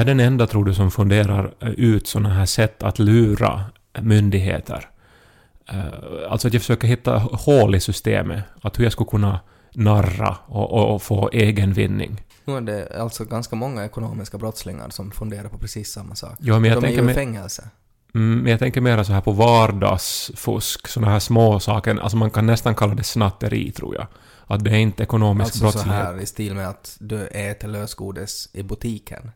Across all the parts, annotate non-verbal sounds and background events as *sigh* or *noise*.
Är jag den enda, tror du, som funderar eh, ut sådana här sätt att lura myndigheter? Eh, Alltså att jag försöker hitta hål i systemet. Att hur jag skulle kunna narra och, och, och få egen vinning. Nu är det alltså ganska många ekonomiska brottslingar som funderar på precis samma sak. Ja, men jag De är ju i fängelse. Mm, men jag tänker mer så här på vardagsfusk, sådana här små saker. Alltså man kan nästan kalla det snatteri, tror jag. Att det är inte ekonomisk Alltså så brottslighet. här i stil med att du äter lösgodis i butiken.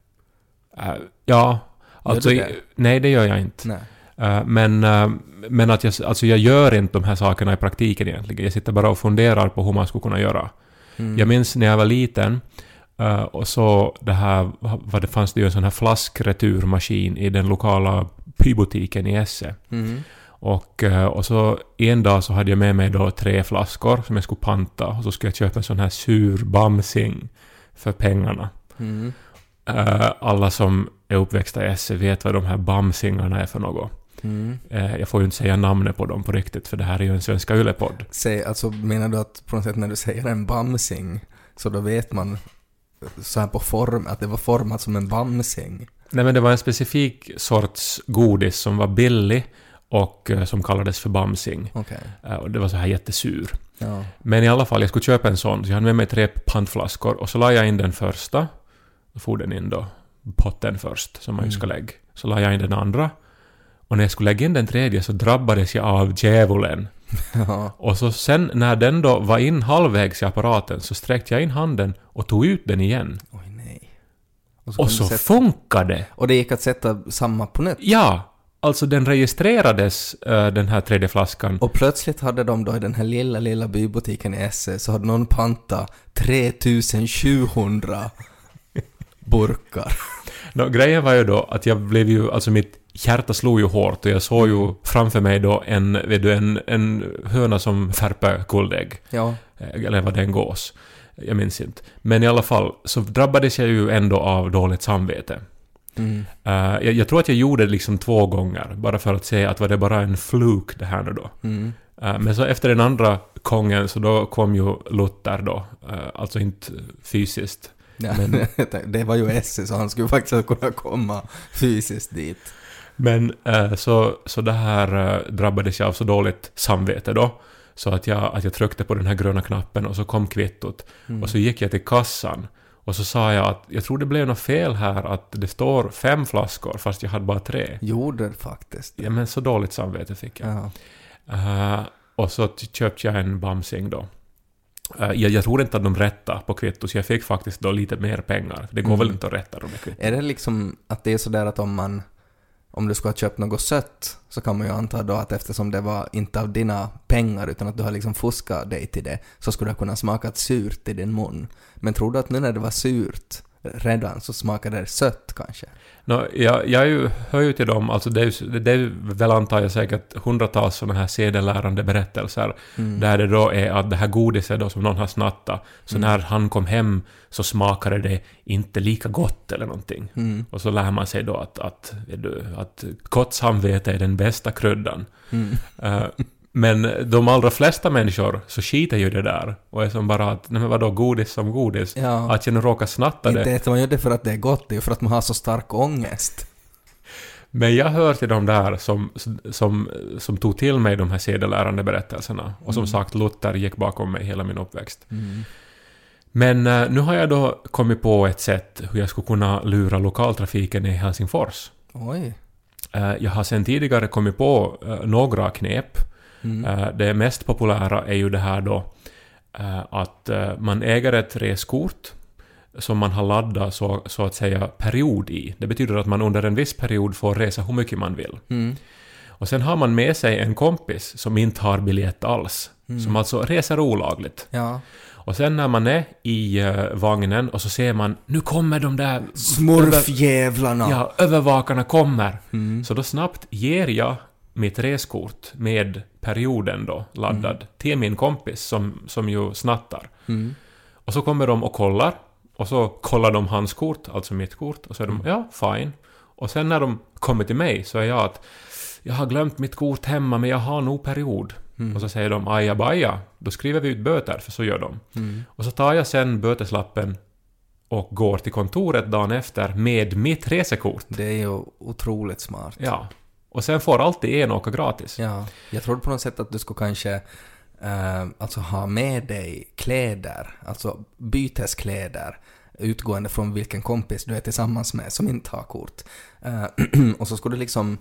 Äh, ja, alltså... du i- det? Nej, det gör jag inte. Nej. Äh, men, äh, men att jag, alltså jag gör inte de här sakerna i praktiken egentligen. Jag sitter bara och funderar på hur man skulle kunna göra. Mm. Jag minns när jag var liten äh, och så det här, vad det fanns det ju en sån här flaskreturmaskin i den lokala bybutiken i Esse. Mm. Och, och så en dag så hade jag med mig då tre flaskor som jag skulle panta och så skulle jag köpa en sån här sur bamsing för pengarna. Mm. Eh, Alla som är uppväxta i Esse vet vad de här bamsingarna är för något. Mm. Eh, Jag får ju inte säga namnet på dem på riktigt för det här är ju en Svenska Yle-podd. Säg, alltså menar du att på något sätt när du säger en bamsing så då vet man så här på form, att det var format som en bamsing? Nej men det var en specifik sorts godis som var billig och eh, som kallades för bamsing. Eh, Och det var så här jättesur. Ja. Men i alla fall, jag skulle köpa en sån, så jag hade med mig tre pantflaskor och så la jag in den första. Då for den in då, potten först, som man ju ska lägga. Så la jag in den andra. Och när jag skulle lägga in den tredje så drabbades jag av djävulen. *laughs* ja. Och så sen när den då var in halvvägs i apparaten så sträckte jag in handen och tog ut den igen. Oj nej. Och så du sätta- funkade och det gick att sätta samma på nytt? Ja! Alltså den registrerades, eh, den här tredje flaskan. Och plötsligt hade de då i den här lilla, lilla bybutiken i Esse så hade någon panta 3700 burkar. *laughs* Nå, grejen var ju då att jag blev ju, alltså mitt hjärta slog ju hårt och jag såg ju framför mig då en, vet du, en, en höna som värper guldägg. Ja. Eh, Eller var det en gås? Jag minns inte. Men i alla fall så drabbades jag ju ändå av dåligt samvete. Mm. Eh, jag, jag tror att jag gjorde det liksom två gånger, bara för att se att var det bara en fluk det här nu då. Mm. Eh, men så efter den andra gången så då kom ju Luther då, eh, alltså inte fysiskt. Ja, Men- *laughs* det var ju Esse så han skulle faktiskt kunna komma fysiskt dit. Men eh, så, så det här eh, drabbades jag av så dåligt samvete då. Så att jag, att jag tryckte på den här gröna knappen och så kom kvittot. Mm. Och så gick jag till kassan. Och så sa jag att jag tror det blev något fel här att det står fem flaskor fast jag hade bara tre. Gjorde faktiskt. Ja men så dåligt samvete fick jag. Ja. Eh, och så köpte jag en bamsing då. Eh, jag, jag tror inte att de rättade på kvittot så jag fick faktiskt då lite mer pengar. Det går Mm. väl inte att rätta de där kvitton. Är det liksom att det är sådär att om man om du skulle ha köpt något sött så kan man ju anta då att eftersom det var inte av dina pengar utan att du har liksom fuskat dig till det så skulle det ha kunnat smaka surt i din mun. Men tror du att nu när det var surt redan så smakade det sött kanske? Nå, jag, jag är ju, hör ju till dem, alltså det är, det är väl antar jag säkert hundratals sådana här sedelärande berättelser Mm. där det då är att det här godiset då som någon har snattat, så Mm. när han kom hem så smakade det inte lika gott eller någonting. Mm. Och så lär man sig då att, att, du, att gott samvete är den bästa kryddan. Mm. Men de allra flesta människor så skiter ju det där och är som bara att, nej men vadå, godis som godis. Ja. Att jag nu råkar snatta det. Inte man ju det för att det är gott, det är för att man har så stark ångest. Men jag hör till de där som, som, som tog till mig de här sedelärande berättelserna. Och som Mm. sagt, Luther gick bakom mig hela min uppväxt. Men eh, nu har jag då kommit på ett sätt hur jag skulle kunna lura lokaltrafiken i Helsingfors. Oj. Eh, jag har sedan tidigare kommit på eh, några knep. Mm. Eh, det mest populära är ju det här då eh, att eh, man äger ett reskort som man har laddat så, så att säga period i. Det betyder att man under en viss period får resa hur mycket man vill. Mm. Och sen har man med sig en kompis som inte har biljett alls. Mm. Som alltså reser olagligt. Ja. Och sen när man är i eh, vagnen och så ser man nu kommer de där... Smurfjävlarna! Ja, övervakarna kommer. Mm. Så då snabbt ger jag mitt reskort med perioden då laddad till min kompis som, som ju snattar. Mm. Och så kommer de och kollar. Och så kollar de hans kort, alltså mitt kort. Och så är de ja, fine. Och sen när de kommer till mig så är jag att jag har glömt mitt kort hemma men jag har nog period. Mm. Och så säger de ajabaja, då skriver vi ut böter, för så gör de. Mm. Och så tar jag sen böteslappen och går till kontoret dagen efter med mitt resekort. Det är ju otroligt smart. Ja. Och sen får alltid en åka gratis. Ja, jag trodde på något sätt att du skulle kanske eh, alltså ha med dig kläder, alltså byteskläder, utgående från vilken kompis du är tillsammans med som inte har kort. Eh, *clears throat* och så skulle du liksom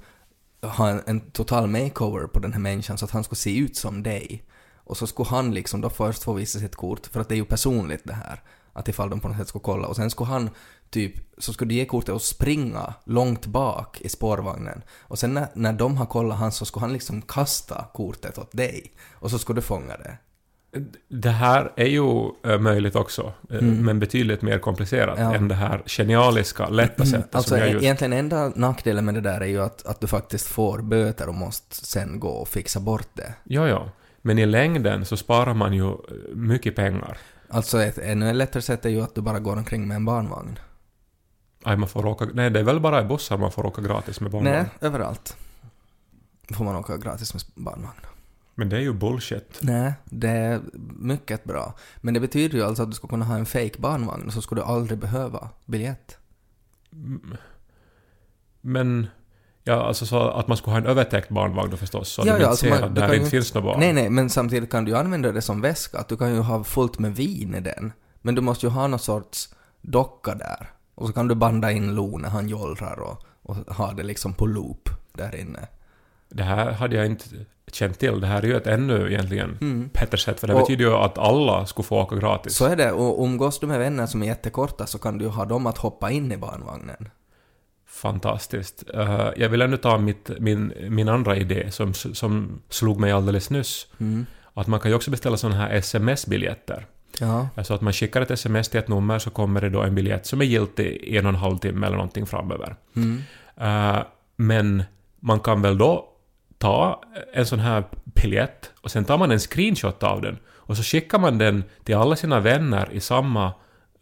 ha en, en total makeover på den här människan så att han skulle se ut som dig. Och så skulle han liksom då först få visa sitt kort, för att det är ju personligt det här. Att ifall de på något sätt skulle kolla. Och sen skulle han typ, så skulle du ge kortet och springa långt bak i spårvagnen. Och sen när, när de har kollat han så skulle han liksom kasta kortet åt dig. Och så skulle du fånga det. Det här är ju eh, möjligt också, eh, Mm. men betydligt mer komplicerat Ja. än det här genialiska, lätta sättet Alltså som jag just... egentligen enda nackdelen med det där är ju att, att du faktiskt får böter och måste sen gå och fixa bort det. Ja, ja. Men i längden så sparar man ju eh, mycket pengar. Alltså ett ännu lättare sätt är ju att du bara går omkring med en barnvagn. Aj, man får åka... Nej, det är väl bara i bussar man får åka gratis med barnvagn. Nej, överallt får man åka gratis med barnvagn. Men det är ju bullshit. Nej, det är mycket bra. Men det betyder ju alltså att du ska kunna ha en fake barnvagn så skulle du aldrig behöva biljett. Men... Ja, alltså så att man skulle ha en övertäckt barnvagn då förstås, så Ja, de ja, alltså ser man- att du där inte ju- finns några barn. Nej, nej, men samtidigt kan du ju använda det som väska. Att du kan ju ha fullt med vin i den. Men du måste ju ha någon sorts docka där. Och så kan du banda in Lo när han jollrar och, och ha det liksom på loop där inne. Det här hade jag inte känt till. Det här är ju ett ännu egentligen Mm. bättre sätt, för det Och- betyder ju att alla skulle få åka gratis. Så är det. Och umgås du med vänner som är jättekorta så kan du ha dem att hoppa in i barnvagnen. Fantastiskt. Eh, jag vill ännu ta mitt, min, min andra idé som, som slog mig alldeles nyss. Mm. Att man kan ju också beställa sådana här sms-biljetter. Ja. Alltså att man skickar ett sms till ett nummer så kommer det då en biljett som är giltig i en och en halv timme eller någonting framöver. Mm. Eh, men man kan väl då ta en sån här biljett och sen tar man en screenshot av den och så skickar man den till alla sina vänner i samma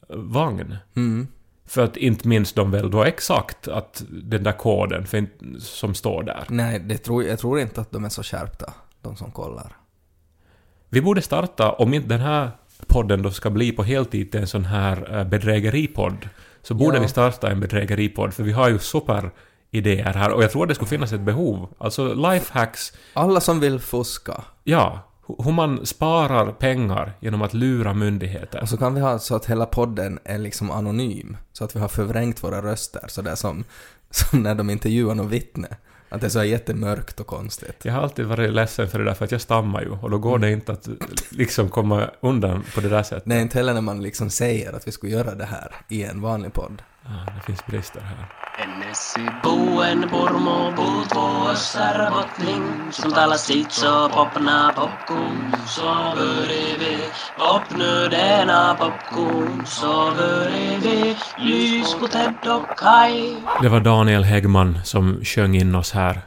eh, vagn. Mm. För att inte minns de väl då exakt att den där koden för som står där. Nej, det tror, jag tror inte att de är så skärpta, de som kollar. Vi borde starta, om inte den här podden då ska bli på heltid en sån här eh, bedrägeripodd, så borde Ja. vi starta en bedrägeripodd, för vi har ju superidéer här och jag tror det skulle finnas ett behov. Alltså lifehacks, Alla som vill fuska. ja, hu- hur man sparar pengar genom att lura myndigheter. Och så kan vi ha så att hela podden är liksom anonym. Så att vi har förvrängt våra röster sådär som, *laughs* som när de intervjuar någon vittne. Att det är så här jättemörkt och konstigt. Jag har alltid varit ledsen för det där, för att jag stammar ju, och då går det inte att liksom komma undan på det där sättet. Nej, inte heller när man liksom säger att vi skulle göra det här i en vanlig podd. Ah, det finns brister här. Ennesi buen purmo puutvo össärbottning Som talar sitt så popna popcorn Så börjar vi popnödena popcorn Så börjar vi lys på Ted och Kai Det var Daniel Häggman som sjöng in oss här.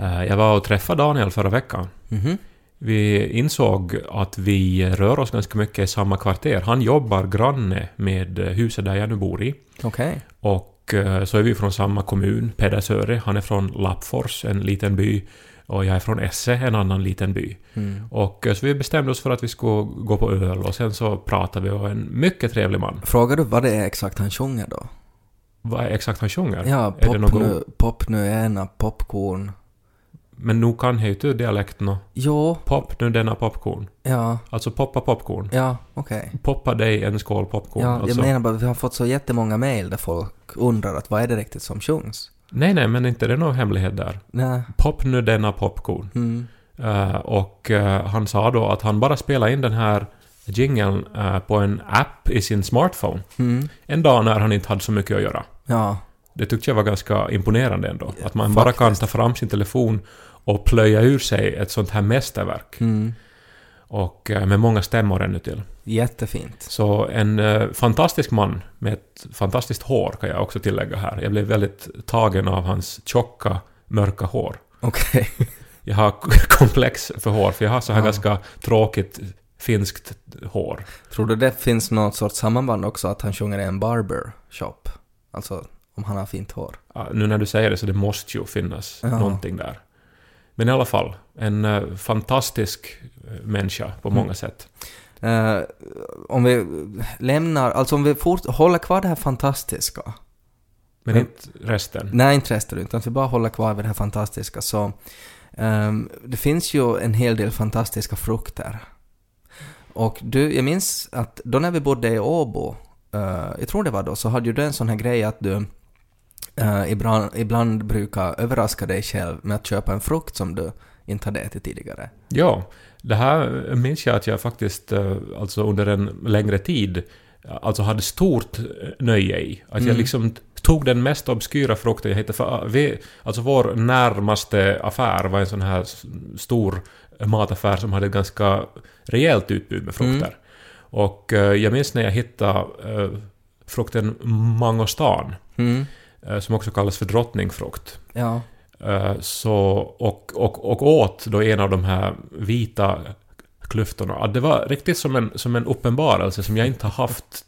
Eh, Jag var och träffade Daniel förra veckan. Mhm. Vi insåg att vi rör oss ganska mycket i samma kvarter. Han jobbar granne med huset där jag nu bor i. Okej. Och eh, så är vi från samma kommun, Pedersöre. Han är från Lappfors, en liten by. Och jag är från Esse, en annan liten by. Mm. Och eh, så vi bestämde oss för att vi skulle gå på öl och sen så pratade vi och en mycket trevlig man. Frågar du vad det är exakt han sjunger då? Vad är exakt han sjunger? Ja, är det pop något nu, pop nu ena, popcorn. Men nu kan jag ju och Jo, pop nu denna popcorn. ja, Alltså poppa popcorn. ja, okej. Poppa dig en skål popcorn. Ja, alltså. jag menar bara, vi har fått så jättemånga mejl där folk undrar att vad är det riktigt som sjungs? Nej, nej, men inte det är någon hemlighet där. Nej. Pop nu denna popcorn. Mm. Eh, och eh, han sa då att han bara spelade in den här jingeln eh, på en app i sin smartphone. Mm. En dag när han inte hade så mycket att göra. Ja. Det tyckte jag var ganska imponerande ändå. Att man bara kan faktiskt. ta fram sin telefon och plöja ur sig ett sånt här mästerverk. Mm. Och eh, med många stämmor ännu till. Jättefint. Så en eh, fantastisk man med ett fantastiskt hår kan jag också tillägga här. Jag blev väldigt tagen av hans tjocka, mörka hår. Okej. Jag har *laughs* komplex för hår, för jag har så här Ja. ganska tråkigt finskt hår. Tror du det finns något sorts sammanband också att han sjunger i en barber shop? Alltså, om han har fint hår. Ja, Nu när du säger det så det måste ju finnas Ja. någonting där. Men i alla fall, en eh, fantastisk eh, människa på många Mm. sätt. Eh, om vi lämnar, alltså om vi fort, håller kvar det här fantastiska. Men Men- inte resten. Nej, inte resten, utan att vi bara håller kvar vid det här fantastiska så... ehm, det finns ju en hel del fantastiska frukter. Och du, jag minns att då när vi bodde i Åbo, eh, jag tror det var då, så hade ju du en sån här grej att du eh, ibland, ibland brukar överraska dig själv med att köpa en frukt som du inte hade ätit tidigare. Ja, det här minns jag att jag faktiskt eh, alltså under en längre tid alltså hade stort nöje i. Att jag Mm. liksom tog den mest obskyra frukten jag hittade. För eh, vi, alltså vår närmaste affär var en sån här stor mataffär som hade ett ganska rejält utbud med frukter. Mm. Och jag minns när jag hittade frukten mangostan, Mm. Eh, som också kallas för drottningfrukt. Ja. Eh, Så, och, och, och åt då en av de här vita klyftorna. Det var riktigt som en, som en uppenbarelse som jag inte har haft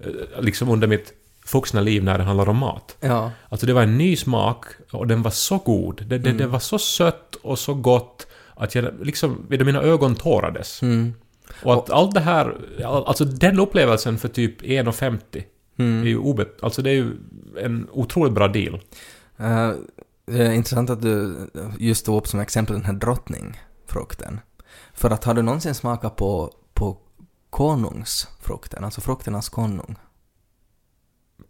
eh, liksom under mitt vuxna liv när det handlar om mat. Ja. Alltså det var en ny smak och den var så god. Det, det, Mm. det var så sött och så gott att jag liksom, vid mina ögon tårades. Mm. Och att allt det här, alltså den upplevelsen för typ 1,50 är Mm. ju obet, alltså det är ju en otroligt bra deal. Eh, det är intressant att du just tog upp som exempel den här drottningfrukten. För att har du någonsin smakat på, på konungsfrukten, alltså frukternas konung?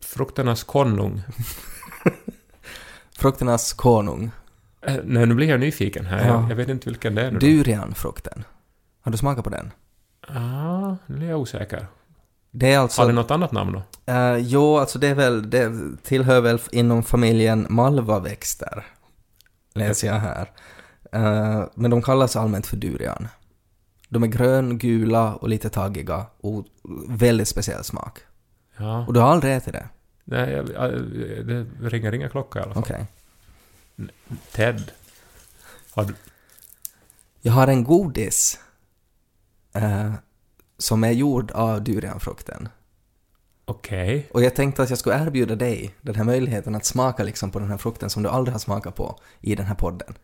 Frukternas konung. *laughs* Frukternas konung, Eh, Nej, nu blir jag nyfiken här. Ja. Jag, jag vet inte vilken det är nu. durianfrukten. Har du smakat på den? Ah, nu är jag osäker. Det är alltså... Har det något annat namn då? Eh, jo, alltså det är väl, det tillhör väl inom familjen malvaväxter. Läser jag här. Eh, men de kallas allmänt för durian. De är grön, gula och lite taggiga och väldigt speciell smak. Ja. Och du har aldrig ätit det? Nej, jag, jag- det ringer inga klocka i alla fall. Okej. Ted. Har du... Jag har en godis eh, som är gjord av durianfrukten. Okej. Och jag tänkte att jag skulle erbjuda dig den här möjligheten att smaka liksom på den här frukten som du aldrig har smakat på i den här podden.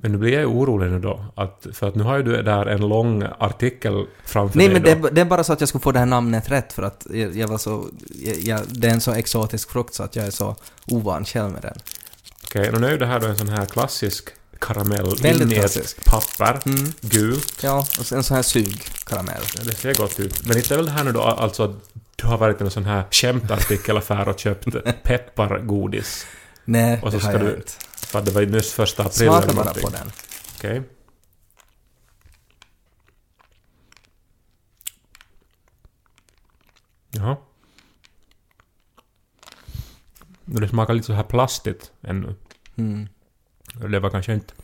Men nu blir jag ju orolig nu då. Att, för att nu har ju du där en lång artikel framför Nej dig men då. det, är- det är bara så att jag skulle få det här namnet rätt för att jag, jag var så... Jag, jag, det är en så exotisk frukt så att jag är så ovan själv med den. Okej, och nu är ju det här då en sån här klassisk karamell in i ett papper. Mm. Gult. Ja, och en sån här sugkaramell. Ja, det ser gott ut. Men inte är väl det här nu då alltså att du har varit i en sån här skämtartikelaffär och köpt *laughs* peppargodis? Nej, Och så det har ska jag du- inte. För att det var ju nyss första april Smaka eller bara på den. Okej. Jaha. Och Det smakar lite så här plastigt ännu. Mm. Det var kanske inte...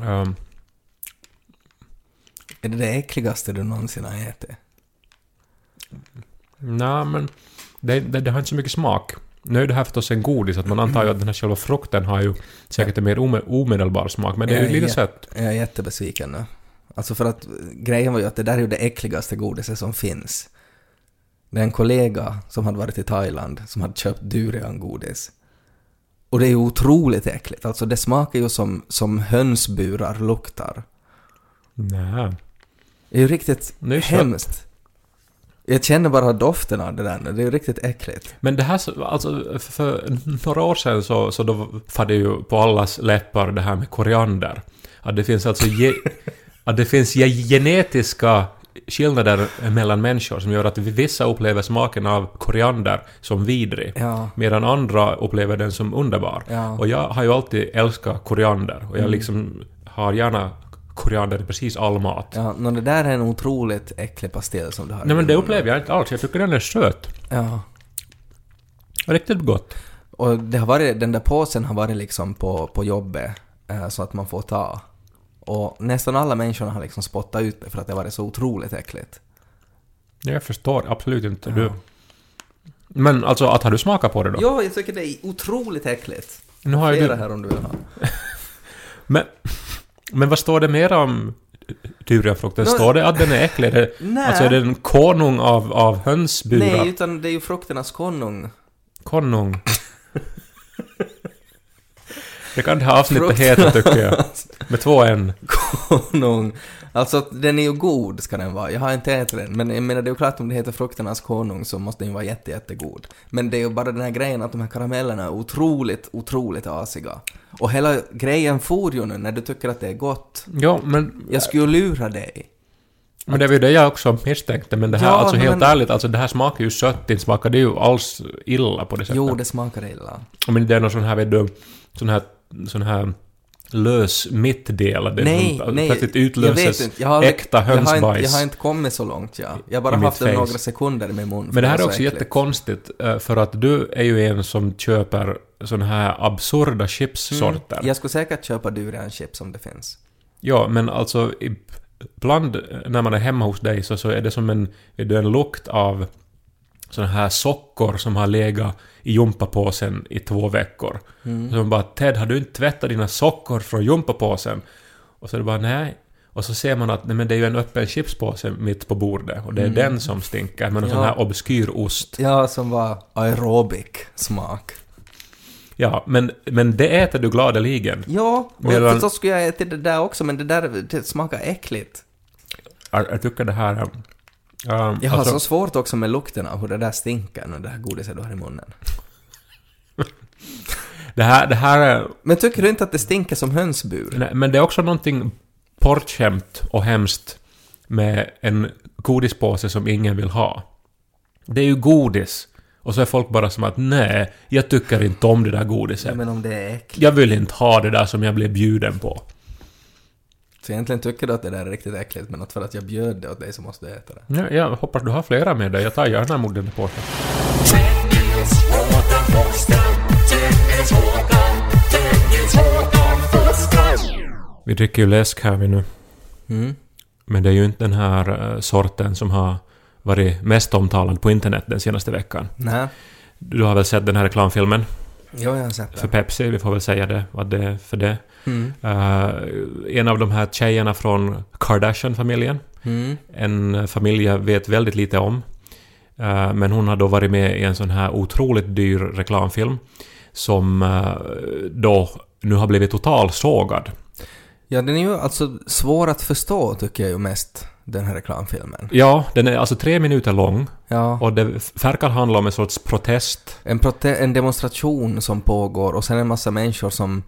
Um, Är det det äckligaste du någonsin har ätit? Nej, men det, det, det har inte så mycket smak. Nu är det här förstås en godis, att man antar ju att den här själva frukten har ju säkert en mer ome, omedelbar smak, men det är ju lite sött. Jag är jättebesviken nu. Alltså för att grejen var ju att det där är ju det äckligaste godiset som finns. Det är en kollega som hade varit i Thailand som hade köpt duriangodis. Och det är ju otroligt äckligt. Alltså det smakar ju som, som hönsburar luktar. Nej. Det är ju riktigt Det är hemskt. Jag känner bara doften av det där nu. Det är ju riktigt äckligt. Men det här, så- alltså för några år sedan så, så då var det ju på allas läppar det här med koriander. Att det finns alltså ge, *laughs* att det finns ge- genetiska skillnader mellan människor som gör att vissa upplever smaken av koriander som vidrig. Ja. Medan andra upplever den som underbar. Ja. Och jag har ju alltid älskat koriander. Och jag Mm. liksom har gärna koriander i precis all mat. Ja, nå, det där är en otroligt äcklig pastill som du har. Nej men det upplever jag inte alls. Jag tycker den är söt. Ja. Riktigt gott. Och det har varit, den där påsen har varit liksom på, på jobbet eh, så att man får ta. Och nästan alla människorna har liksom spottat ut det för att det varit så otroligt äckligt. Jag förstår absolut inte. Ja. Du. Men alltså, att har du smakat på det då? Ja, jag tycker det är otroligt äckligt. Nu har Flera du... här om du vill ha. *laughs* Men, men vad står det mer om durianfrukten? Nå- Står det att den är äcklig? Är det, Nej. alltså är det en konung av, av hönsburar? Nej, utan det är ju frukternas konung. Konung. *laughs* Det kan det här avsnittet heta tycker jag. Med två N. *laughs* konung. Alltså den är ju god ska den vara. Jag har inte ätit den. Men jag menar det är ju klart om det heter frukternas konung så måste den ju vara jätte, jättegod. Men det är ju bara den här grejen att de här karamellerna är otroligt, otroligt asiga. Och hela grejen for ju nu när du tycker att det är gott. Ja, men, Jag skulle ju lura dig. men det var ju det jag också misstänkte, men det här, Ja, alltså helt men- ärligt, alltså det här smakar ju sött, det smakar det ju alls illa på det sättet. Jo, det smakar illa. Men det är någon sån här, vet du, sån här, sån här lös mittdel, det Nej, som nej. plötsligt jag utlöses inte. Jag har äkta jag har, inte, hönsbajs. jag har inte kommit så långt, ja. Jag har bara haft face. några sekunder i min mun. Men det här är så också äckligt. jättekonstigt, eh, för att du är ju en som köper såna här absurda chipssorter. Mm. Jag skulle säkert köpa durian chips om det finns. Ja, men alltså ibland när man är hemma hos dig så, så är det som en, är det en lukt av såna här sockor som har legat i gympapåsen i två veckor. Mm. Så man bara ”Ted, har du inte tvättat dina sockor från gympapåsen?” Och så är det bara ”Nej”. Och så ser man att nej, men det är ju en öppen chipspåse mitt på bordet och det är den som stinker med någon sån Mm. Ja. här obskyr ost. Ja, som var aerobic smak. Ja, men, men det äter du gladeligen. Ja, och Medan- förstås skulle jag äta det där också, men det där det smakar äckligt. Jag, jag tycker det här... Um, Jag har alltså, så svårt också med lukten av hur det där stinker nu, det här godiset du har i munnen. *laughs* det, här, det här är... Men tycker du inte att det stinker som hönsbur? Nej, men det är också någonting bortskämt och hemskt med en godispåse som ingen vill ha. Det är ju godis. Och så är folk bara som att nej, jag tycker inte om det där godiset. Ja, men om det är äckligt. Jag vill inte ha det där som jag blev bjuden på. Så egentligen tycker du att det där är riktigt äckligt, men att för att jag bjöd det åt dig så måste du äta det. Ja, jag hoppas du har flera med dig. Jag tar gärna emot där påsen. Vi dricker ju läsk här vi nu. Mm. Men det är ju inte den här eh, sorten som har varit mest omtalad på internet den senaste veckan. Nej. Du har väl sett den här reklamfilmen Jo, jag har sett för det. Pepsi, vi får väl säga det, vad det är för det. Mm. Eh, en av de här tjejerna från Kardashian-familjen, Mm. en familj jag vet väldigt lite om, Eh, men hon har då varit med i en sån här otroligt dyr reklamfilm som eh, då nu har blivit totalsågad. Ja, den är ju alltså svår att förstå tycker jag ju mest, den här reklamfilmen. Ja, den är alltså tre minuter lång Ja. och det verkar handla om en sorts protest En, prote- en demonstration som pågår och sen en massa människor som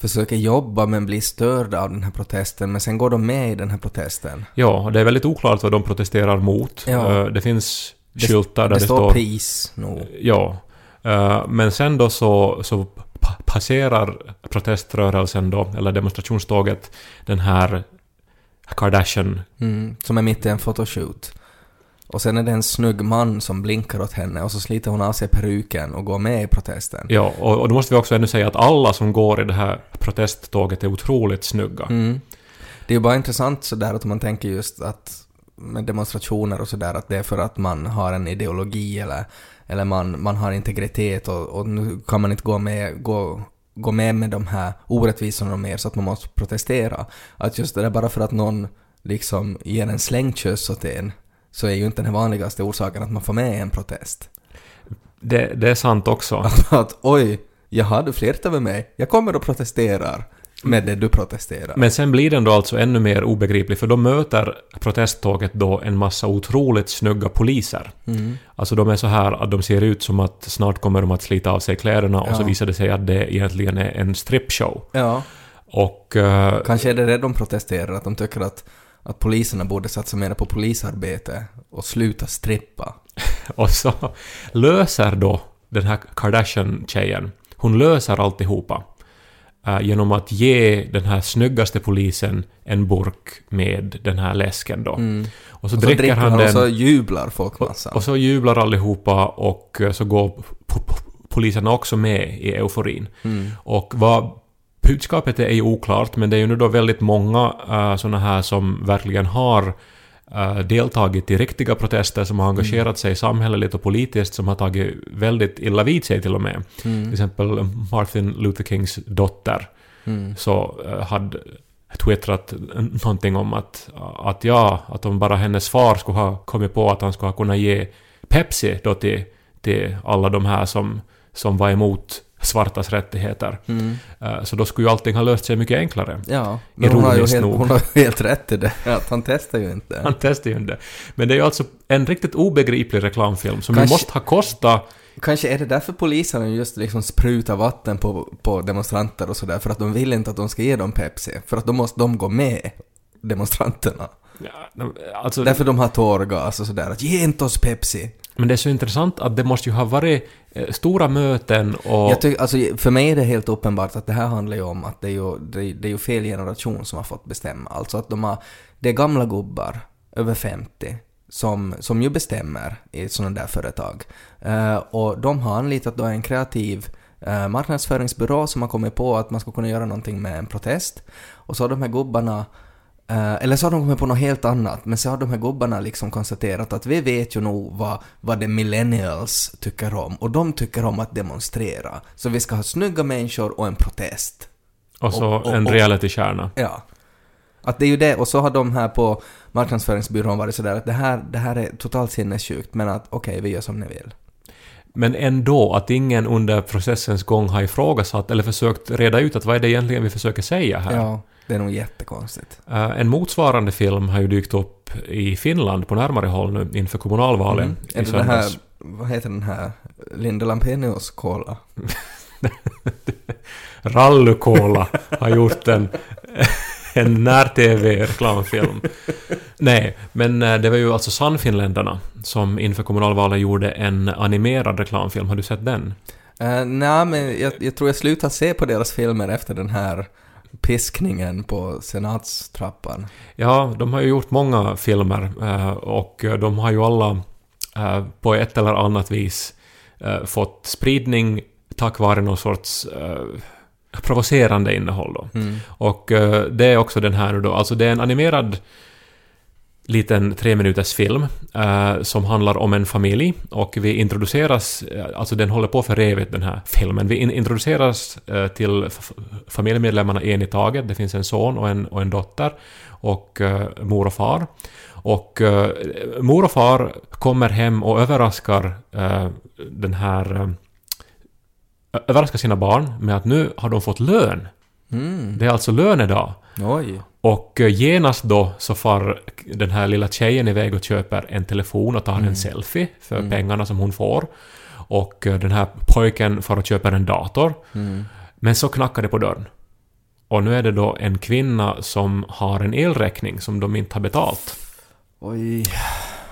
försöker jobba men blir störda av den här protesten, men sen går de med i den här protesten. Ja, och det är väldigt oklart vad de protesterar mot. Ja. Eh, Det finns Det- skyltar där det, det, står står... pris nog. Ja. Eh, Men sen då så, så pa- passerar proteströrelsen då, eller demonstrationståget, den här Kardashian... Mm, som är mitt i en photoshoot. Och sen är det en snygg man som blinkar åt henne och så sliter hon av sig peruken och går med i protesten. Ja, och, och då måste vi också ännu säga att alla som går i det här protesttåget är otroligt snygga. Mm. Det är ju bara intressant sådär att man tänker just att med demonstrationer och sådär att det är för att man har en ideologi eller, eller man, man har integritet och, och nu kan man inte gå med, gå, gå med med de här orättvisorna mer så att man måste protestera. Att just det där bara för att någon liksom ger en slängkyss åt en så är ju inte den vanligaste orsaken att man får med en protest. Det, det är sant också. *laughs* Att, att oj, jaha du flirtar med mig, jag kommer och protesterar med det du protesterar. Men sen blir den då alltså ännu mer obegriplig, för då möter protesttåget då en massa otroligt snygga poliser. Mm. Alltså de är så här att de ser ut som att snart kommer de att slita av sig kläderna och så Ja. visar det sig att det egentligen är en strippshow. Ja. Och... eh, Kanske är det det de protesterar, att de tycker att, att poliserna borde satsa mer på polisarbete och sluta strippa. *laughs* Och så löser då den här Kardashian-tjejen, hon löser alltihopa eh, genom att ge den här snyggaste polisen en burk med den här läsken då. Mm. Och så Och så dricker han den och så jublar folk massa. och så jublar allihopa och eh, så går poliserna också med i euforin. Mm. Och vad budskapet är, är ju oklart, men det är ju nu då väldigt många uh, sådana här som verkligen har eh, deltagit i riktiga protester, som har engagerat sig samhälleligt och politiskt, som har tagit väldigt illa vid sig till och med. Till Mm. exempel Martin Luther Kings dotter Mm. så eh, hade twittrat någonting om att, att ja, att om bara hennes far skulle ha kommit på att han skulle ha kunnat ge Pepsi då till, till alla de här som, som var emot svartas rättigheter. Mm. Eh, Så då skulle ju allting ha löst sig mycket enklare. Ja, men hon har, ju helt, hon har ju helt rätt i det. Att han testar ju inte. Han testar ju inte. Men det är ju alltså en riktigt obegriplig reklamfilm som ju Kanske- måste ha kostat Kanske är det därför polisen just liksom sprutar vatten på, på demonstranter och sådär, för att de vill inte att de ska ge dem Pepsi. För att då måste de gå med, demonstranterna. Ja, alltså, Därför de har tårgas och sådär, att ge inte oss Pepsi. Men det är så intressant att det måste ju ha varit eh, stora möten och... Jag tycker, alltså, för mig är det helt uppenbart att det här handlar ju om att det är ju, det det är ju fel generation som har fått bestämma. Alltså att de har, det är gamla gubbar, över 50, som, som ju bestämmer i sådana där företag. Uh, och de har anlitat då en kreativ uh, marknadsföringsbyrå som har kommit på att man ska kunna göra någonting med en protest. Och så har de här gubbarna Eh, eller så har de kommit på något helt annat, men så har de här gubbarna liksom konstaterat att vi vet ju nog vad, vad de millennials tycker om, och de tycker om att demonstrera. Så vi ska ha snygga människor och en protest. och så och- och- en realitykärna. Ja. Att det är ju det, och så har de här på marknadsföringsbyrån varit sådär att det här, det här är totalt sinnessjukt, men att okej, vi gör som ni vill. Men ändå att ingen under processens gång har ifrågasatt eller försökt reda ut att vad är det egentligen vi försöker säga här. Ja, det är nog jättekonstigt. Eh, en motsvarande film har ju dykt upp i Finland på närmare håll nu inför kommunalvalen Mm. i Är det den här, söndags. vad heter den här, Linda Lampenius cola? *laughs* Rallukola har gjort en, *laughs* en när-TV-reklamfilm. Nej, men eh, det var ju alltså Sannfinländarna som inför kommunalvalen gjorde en animerad reklamfilm. Har du sett den? Uh, Nej, men jag, jag tror jag slutar se på deras filmer efter den här piskningen på senatstrappan. Ja, de har ju gjort många filmer eh, och de har ju alla eh, på ett eller annat vis eh, fått spridning tack vare någon sorts provocerande innehåll då. Mm. Och det är också den här nu då, alltså det är en animerad liten tre minuters film uh, som handlar om en familj och vi introduceras, eh, alltså den håller på för evigt den här filmen, vi in, introduceras uh, till familjemedlemmarna en i taget, det finns en son och en, och en dotter och uh, mor och far. Och mor och far kommer hem och överraskar den här överraskar sina barn med att nu har de fått lön. Mm. Det är alltså lönedag. Oj. Och eh, genast då så far den här lilla tjejen iväg och köper en telefon och tar en selfie för pengarna som hon får. Och eh, den här pojken far och köper en dator. Mm. Men så knackar det på dörren. Och nu är det då en kvinna som har en elräkning som de inte har betalt. Oj.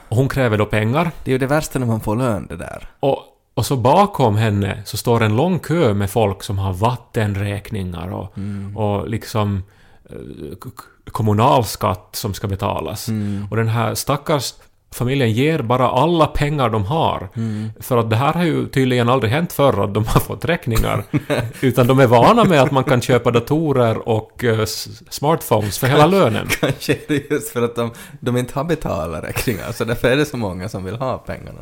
Och hon kräver då pengar. Det är ju det värsta när man får lön det där. Och, och så bakom henne så står en lång kö med folk som har vattenräkningar och, och liksom eh, kommunalskatt som ska betalas. Och den här stackars familjen ger bara alla pengar de har. För att det här har ju tydligen aldrig hänt förr att de har fått räkningar. *laughs* utan de är vana med att man kan köpa datorer och s- smartphones för hela lönen. Kanske är det just för att de, de inte har betalat räkningar, så därför är det så många som vill ha pengarna.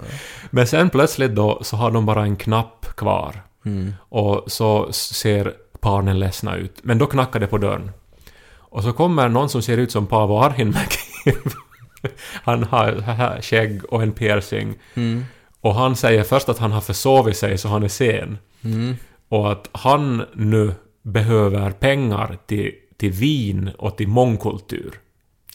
Men sen plötsligt då så har de bara en knapp kvar. Mm. Och så ser barnen ledsna ut. Men då knackar det på dörren. Och så kommer någon som ser ut som Paavo Arhinmäki. *laughs* *laughs* han har skägg och en piercing. Mm. Och han säger först att han har försovit sig så han är sen. Mm. Och att han nu behöver pengar till, till vin och till mångkultur.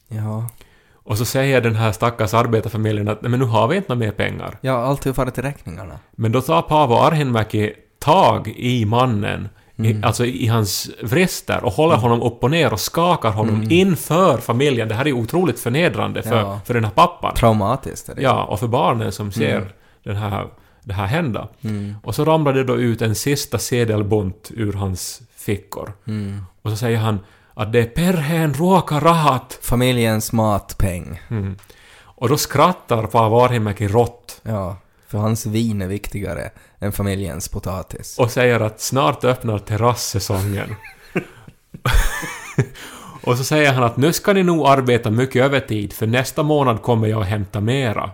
Ja. Och så säger den här stackars arbetarfamiljen att men nu har vi inte mer pengar. Ja, allt har farit till räkningarna. Men då tar Paavo Arhinmäki tag i mannen, i, alltså i hans vrister och håller honom upp och ner och skakar honom inför familjen. Det här är otroligt förnedrande för, Ja. för den här pappan. Traumatiskt är det. Ja, och för barnen som ser den här, det här hända. Mm. Och så ramlar det då ut en sista sedelbunt ur hans fickor. Mm. Och så säger han att det är perheen ruokarahat. Familjens matpeng. Mm. Och då skrattar Paavo Arhinmäki rått Ja. För hans vin är viktigare än familjens potatis. och säger att snart öppnar terrassäsongen. *laughs* och så säger han att nu ska ni nog arbeta mycket övertid för nästa månad kommer jag att hämta mera.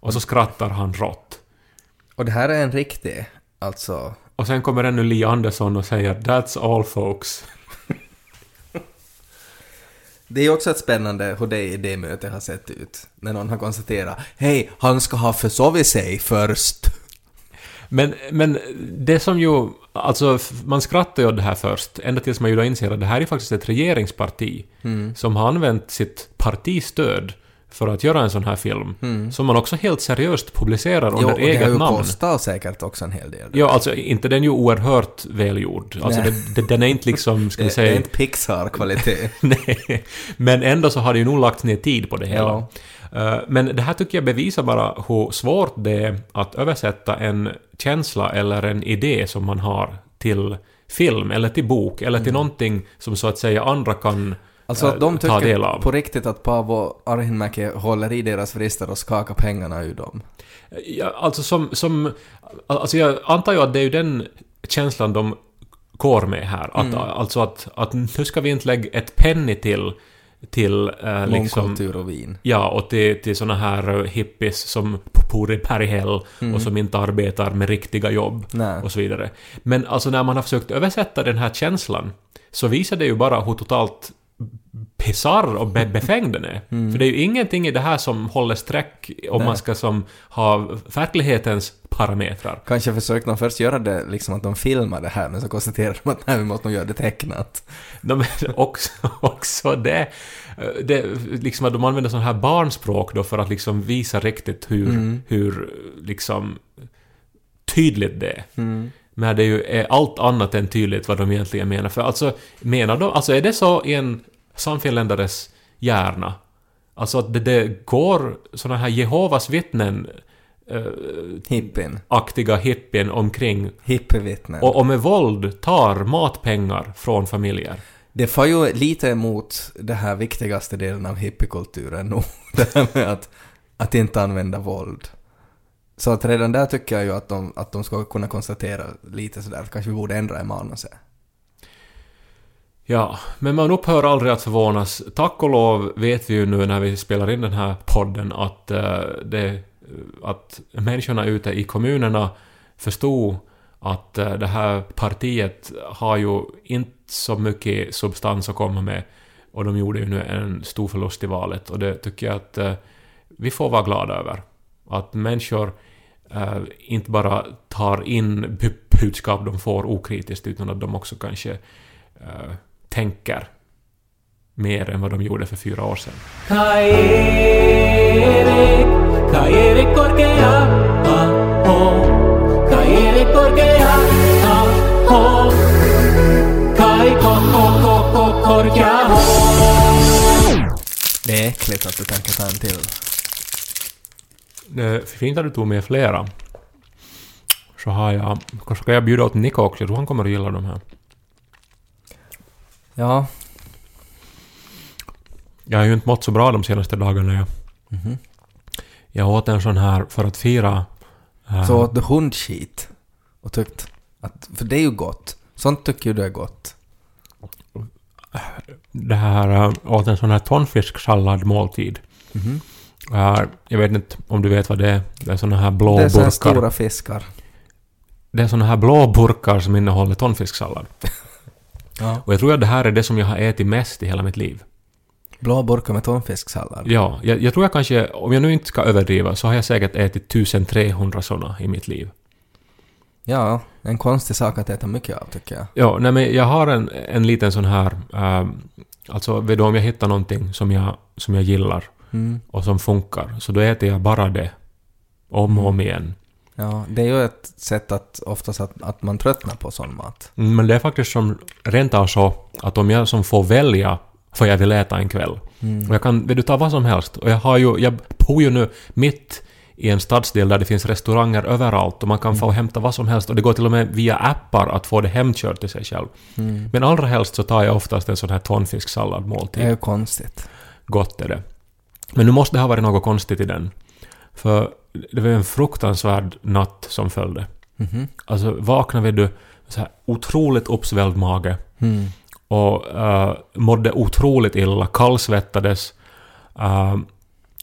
Och så skrattar han rått. Och det här är en riktig, alltså... Och sen kommer ännu Li Andersson och säger “That's all folks”. Det är ju också ett spännande hur det i det mötet har sett ut. När någon har konstaterat Hej, han ska ha försovit sig först. Men, men det som ju... Alltså, man skrattar ju åt det här först, ända tills man ju då inser att det här är faktiskt ett regeringsparti Mm. som har använt sitt partistöd för att göra en sån här film, Mm. som man också helt seriöst publicerar Jo, under och det har eget ju namn. kostat säkert också en hel del. Ja, alltså inte den är ju oerhört välgjord. Alltså det, det, den är inte liksom, ska vi det, det är säga... inte Pixar-kvalitet. *laughs* Nej, men ändå så har det ju nog lagt ner tid på det hela. Ja. Eh, Men det här tycker jag bevisar bara hur svårt det är att översätta en känsla eller en idé som man har till film eller till bok eller till någonting som så att säga andra kan Mm. Alltså att eh, de ta del tycker av. på riktigt att Paavo Arhinmäki håller i deras vrister och skakar pengarna ur dem. Ja, alltså som, som... Alltså jag antar ju att det är ju den känslan de går med här. Att, Mm. Alltså att, att nu ska vi inte lägga ett penny till, till eh, liksom... Och vin. Ja, och till, till såna här hippies som bor i Berghäll Mm. och som inte arbetar med riktiga jobb Nej. och så vidare. Men alltså när man har försökt översätta den här känslan så visar det ju bara hur totalt bisarr och be- befängd den är. Mm. För det är ju ingenting i det här som håller streck om Nej. man ska som ha verklighetens parametrar. Kanske försökte de först göra det liksom att de filmar det här men så konstaterade de att nej, vi måste nog göra det tecknat. De, också, *laughs* också det, det, liksom att de använder sån här barnspråk då för att liksom visa riktigt hur, Mm. hur liksom tydligt det är. Mm. Men det är ju allt annat än tydligt vad de egentligen menar. För alltså, menar de, alltså är det så i en samfinländares hjärna? Alltså att det, det går såna här Jehovas vittnen äh, Hippin. aktiga hippien omkring Hippievittnen. och, och med våld tar matpengar från familjer. Det får ju lite emot det här viktigaste delen av hippiekulturen nog. *laughs* Det här med att, att inte använda våld. Så att redan där tycker jag ju att de, att de ska kunna konstatera lite sådär att kanske vi borde ändra i manuset. Ja, men man upphör aldrig att förvånas. Tack och lov vet vi ju nu när vi spelar in den här podden att, uh, det, att människorna ute i kommunerna förstod att uh, det här partiet har ju inte så mycket substans att komma med och de gjorde ju nu en stor förlust i valet och det tycker jag att uh, vi får vara glada över. Att människor inte bara tar in budskap de får okritiskt utan att de också kanske tänker mer än vad de gjorde för fyra år sedan. Det är äckligt att du tänker ta en till. Eh, Fint att du tog med flera. Så har jag... Kanske ska jag bjuda åt Nico också, jag tror han kommer att gilla de här. Ja. Jag har ju inte mått så bra de senaste dagarna. Jag, Mhm. jag åt en sån här för att fira... eh, Så åt du hundskit och tyckt att, för det är ju gott. Sånt tycker ju du är gott. det här, äh, åt en sån här tonfisksalladmåltid. Mhm. Äh, jag vet inte om du vet vad det är. Det är såna här blå Det är så här burkar. stora fiskar. Det är såna här blå burkar som innehåller tonfisksallad. *laughs* Ja. Och jag tror att det här är det som jag har ätit mest i hela mitt liv. Blå burkar med tonfisksallad. Ja, jag, jag tror jag kanske, om jag nu inte ska överdriva, så har jag säkert ätit 1300 såna i mitt liv. Ja, en konstig sak att äta mycket av tycker jag. Ja, nej men jag har en, en liten sån här... Äh, alltså, vet du, om jag hittar någonting som jag, som jag gillar Mm. och som funkar, så då äter jag bara det. Om och om igen. Ja, det är ju ett sätt att oftast att, att man tröttnar på sån mat. Mm, Men det är faktiskt som rent av så att om jag som får välja vad jag vill äta en kväll. Mm. Och jag kan, vill du ta vad som helst? Och jag har ju, jag bor ju nu mitt i en stadsdel där det finns restauranger överallt och man kan få hämta vad som helst och det går till och med via appar att få det hemkört till sig själv. Mm. Men allra helst så tar jag oftast en sån här Det tonfisksalladmåltid. är ju konstigt. Gott är det. Men nu måste det ha varit något konstigt i den. För det var en fruktansvärd natt som följde. Mhm. Alltså vaknade vi du så här otroligt uppsvälld mage Mm. och uh, mådde otroligt illa, kallsvettades. Uh,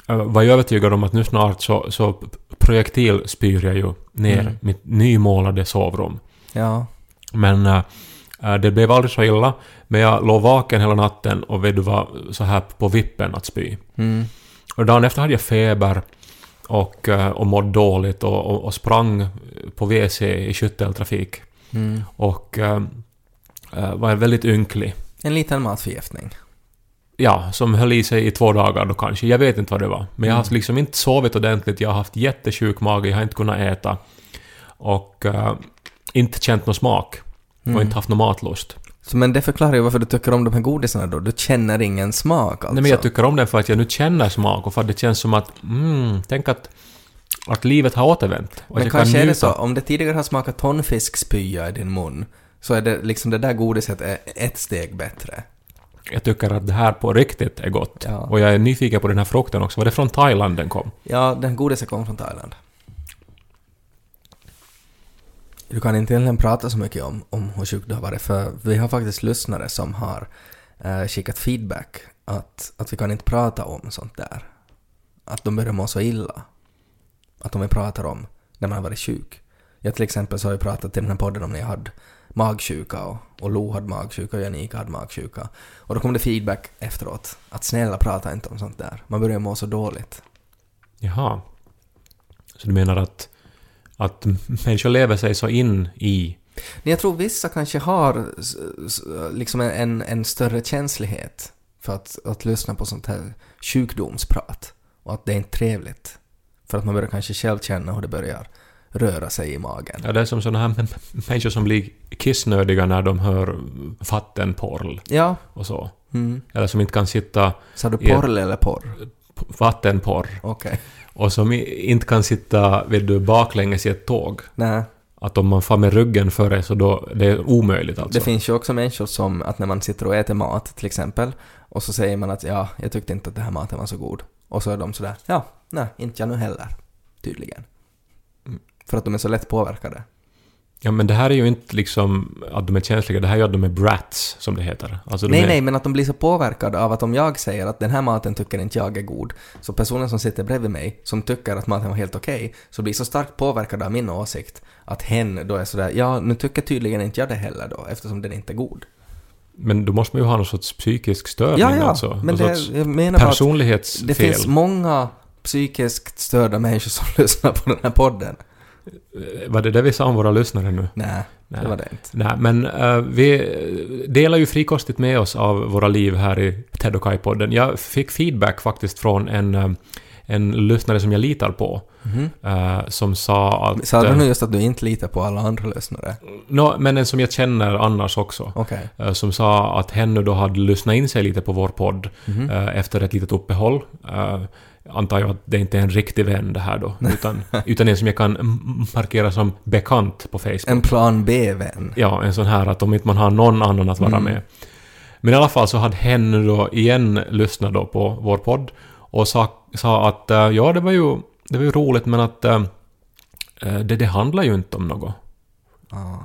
var ju övertygad om att nu snart så, så projektilspyr jag ju ner Mm. mitt nymålade sovrum. Ja. Men uh, det blev aldrig så illa. Men jag låg vaken hela natten och vet du var så här på vippen att spy. Mm. Och dagen efter hade jag feber och, eh, och mådde dåligt och, och, och sprang på WC i skytteltrafik. Mm. Och eh, var väldigt ynklig. En liten matförgiftning. Ja, som höll i sig i två dagar då kanske. Jag vet inte vad det var. Men jag har Mm. liksom inte sovit ordentligt. Jag har haft jättesjuk mage. Jag har inte kunnat äta. Och eh, inte känt någon smak. Och Mm. inte haft någon matlust. Så, men det förklarar ju varför du tycker om de här godisarna då. Du känner ingen smak alltså. Nej, men jag tycker om den för att jag nu känner smak och för att det känns som att... Mm, tänk att, att livet har återvänt. Och Men jag kan kanske är det så, om det tidigare har smakat tonfiskspya i din mun, så är det liksom det där godiset är ett steg bättre. Jag tycker att det här på riktigt är gott. Ja. Och jag är nyfiken på den här frukten också. Var det från Thailand den kom? Ja, den godiset kommer från Thailand. Du kan inte egentligen prata så mycket om, om hur sjuk du har varit, för vi har faktiskt lyssnare som har eh, skickat feedback att, att vi kan inte prata om sånt där. Att de börjar må så illa. Att om vi pratar om när man har varit sjuk. Jag till exempel så har jag pratat i den här podden om när jag hade magsjuka och, och Lo hade magsjuka och Janika hade magsjuka. Och då kom det feedback efteråt att snälla prata inte om sånt där. Man börjar må så dåligt. Jaha. Så du menar att, att människor lever sig så in i... Men jag tror vissa kanske har liksom en- en, större känslighet för att, att lyssna på sånt här sjukdomsprat. Och att det är inte trevligt. För att man börjar kanske själv känna hur det börjar röra sig i magen. Ja, det är som sådana här människor som blir kissnödiga när de hör vattenporr Ja. och så. Mm. Eller som inte kan sitta Sa du Ja. porr eller porr? vattenporr. Okej. Och som inte kan sitta vet du, baklänges i ett tåg. Nej. Att om man far med ryggen före så då det är omöjligt alltså. Det finns ju också människor som att när man sitter och äter mat till exempel och så säger man att ja, jag tyckte inte att det här maten var så god. Och så är de sådär, ja, nej, inte jag nu heller. Tydligen. Mm. För att de är så lätt påverkade. Ja men det här är ju inte liksom att de är känsliga, det här är ju att de är brats som det heter. Alltså de Nej, är, nej, men att de blir så påverkade av att om jag säger att den här maten tycker inte jag är god, så personen som sitter bredvid mig, som tycker att maten var helt okej, så blir så starkt påverkad av min åsikt att hen då är sådär, ja, nu tycker tydligen inte jag det heller då, eftersom den inte är god. Men då måste man ju ha någon sorts psykisk störning Ja, ja, alltså. men någon det, jag menar bara att personlighetsfel. det finns många psykiskt störda människor som *laughs* lyssnar på den här podden. Eh, Var det det vi sa om våra lyssnare nu? Nej, Nej. det var det inte. Nej, men eh, vi delar ju frikostigt med oss av våra liv här i Ted och Kai-podden. Jag fick feedback faktiskt från en, eh, en lyssnare som jag litar på, Mhm. eh, som sa att... Sa du eh, nu just att du inte litar på alla andra lyssnare? nå, men en som jag känner annars också. Okej. eh, Som sa att hen nu då hade lyssnat in sig lite på vår podd Mhm. eh, efter ett litet uppehåll. Eh, antar jag att det inte är en riktig vän det här då, *laughs* utan, utan en som jag kan markera som bekant på Facebook. En plan B-vän. Ja, en sån här att om inte man har någon annan att vara Mm. med. Men i alla fall så hade hen då igen lyssnat då på vår podd och sa, sa att eh, ja, det var ju, det var ju roligt men att eh, eh, det, det handlar ju inte om något. Ah.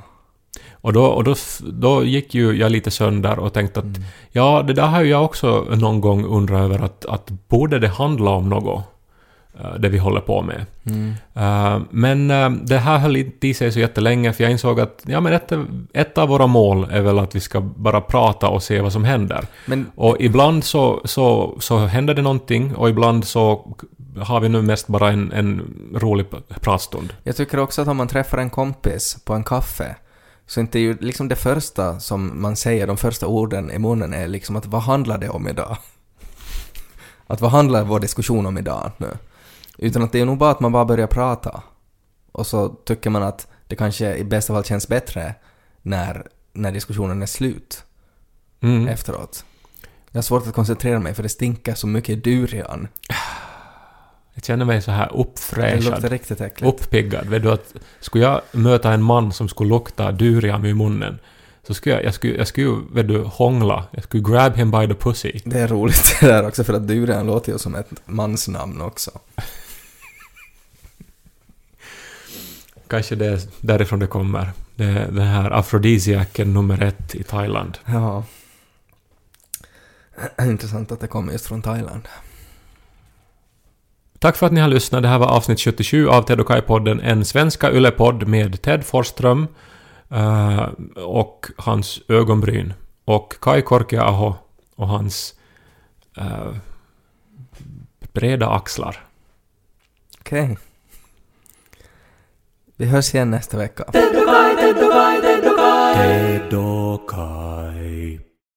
Och då, och då, då gick ju jag lite sönder och tänkte att Mm. ja, det där har ju jag också någon gång undrat över att, att borde det handla om något? Eh, Det vi håller på med. Mm. Eh, Men eh, det här höll inte i sig så jättelänge för jag insåg att ja, men ett, ett av våra mål är väl att vi ska bara prata och se vad som händer. Men Och ibland så, så, så händer det någonting och ibland så har vi nu mest bara en, en rolig pratstund. Jag tycker också att om man träffar en kompis på en kaffe så inte ju liksom det första som man säger, de första orden i munnen är liksom att vad handlar det om idag? *laughs* Att vad handlar vår diskussion om idag nu? Utan att det är nog bara att man bara börjar prata. Och så tycker man att det kanske i bästa fall känns bättre när, när diskussionen är slut Mm. efteråt. Jag har svårt att koncentrera mig för det stinker så mycket durian. Jag känner mig så här uppfräschad, uppiggad. Vet du att skulle jag möta en man som skulle lukta durian i munnen så skulle jag, jag skulle, jag skulle vet du, hångla. Jag skulle grab him by the pussy. Det är roligt *laughs* det där också för att durian låter ju som ett mansnamn också. Kanske det är därifrån det kommer. Det är den här afrodisiaken nummer ett i Thailand. Ja. *clears throat* Intressant att det kommer just från Thailand. Tack för att ni har lyssnat. Det här var avsnitt 77 av Ted och Kai-podden, en svenska yllepodd med Ted Forsström eh, och hans ögonbryn och Kai Korkeaho och hans eh, breda axlar. Okej. Vi hörs igen nästa vecka. Tedokai.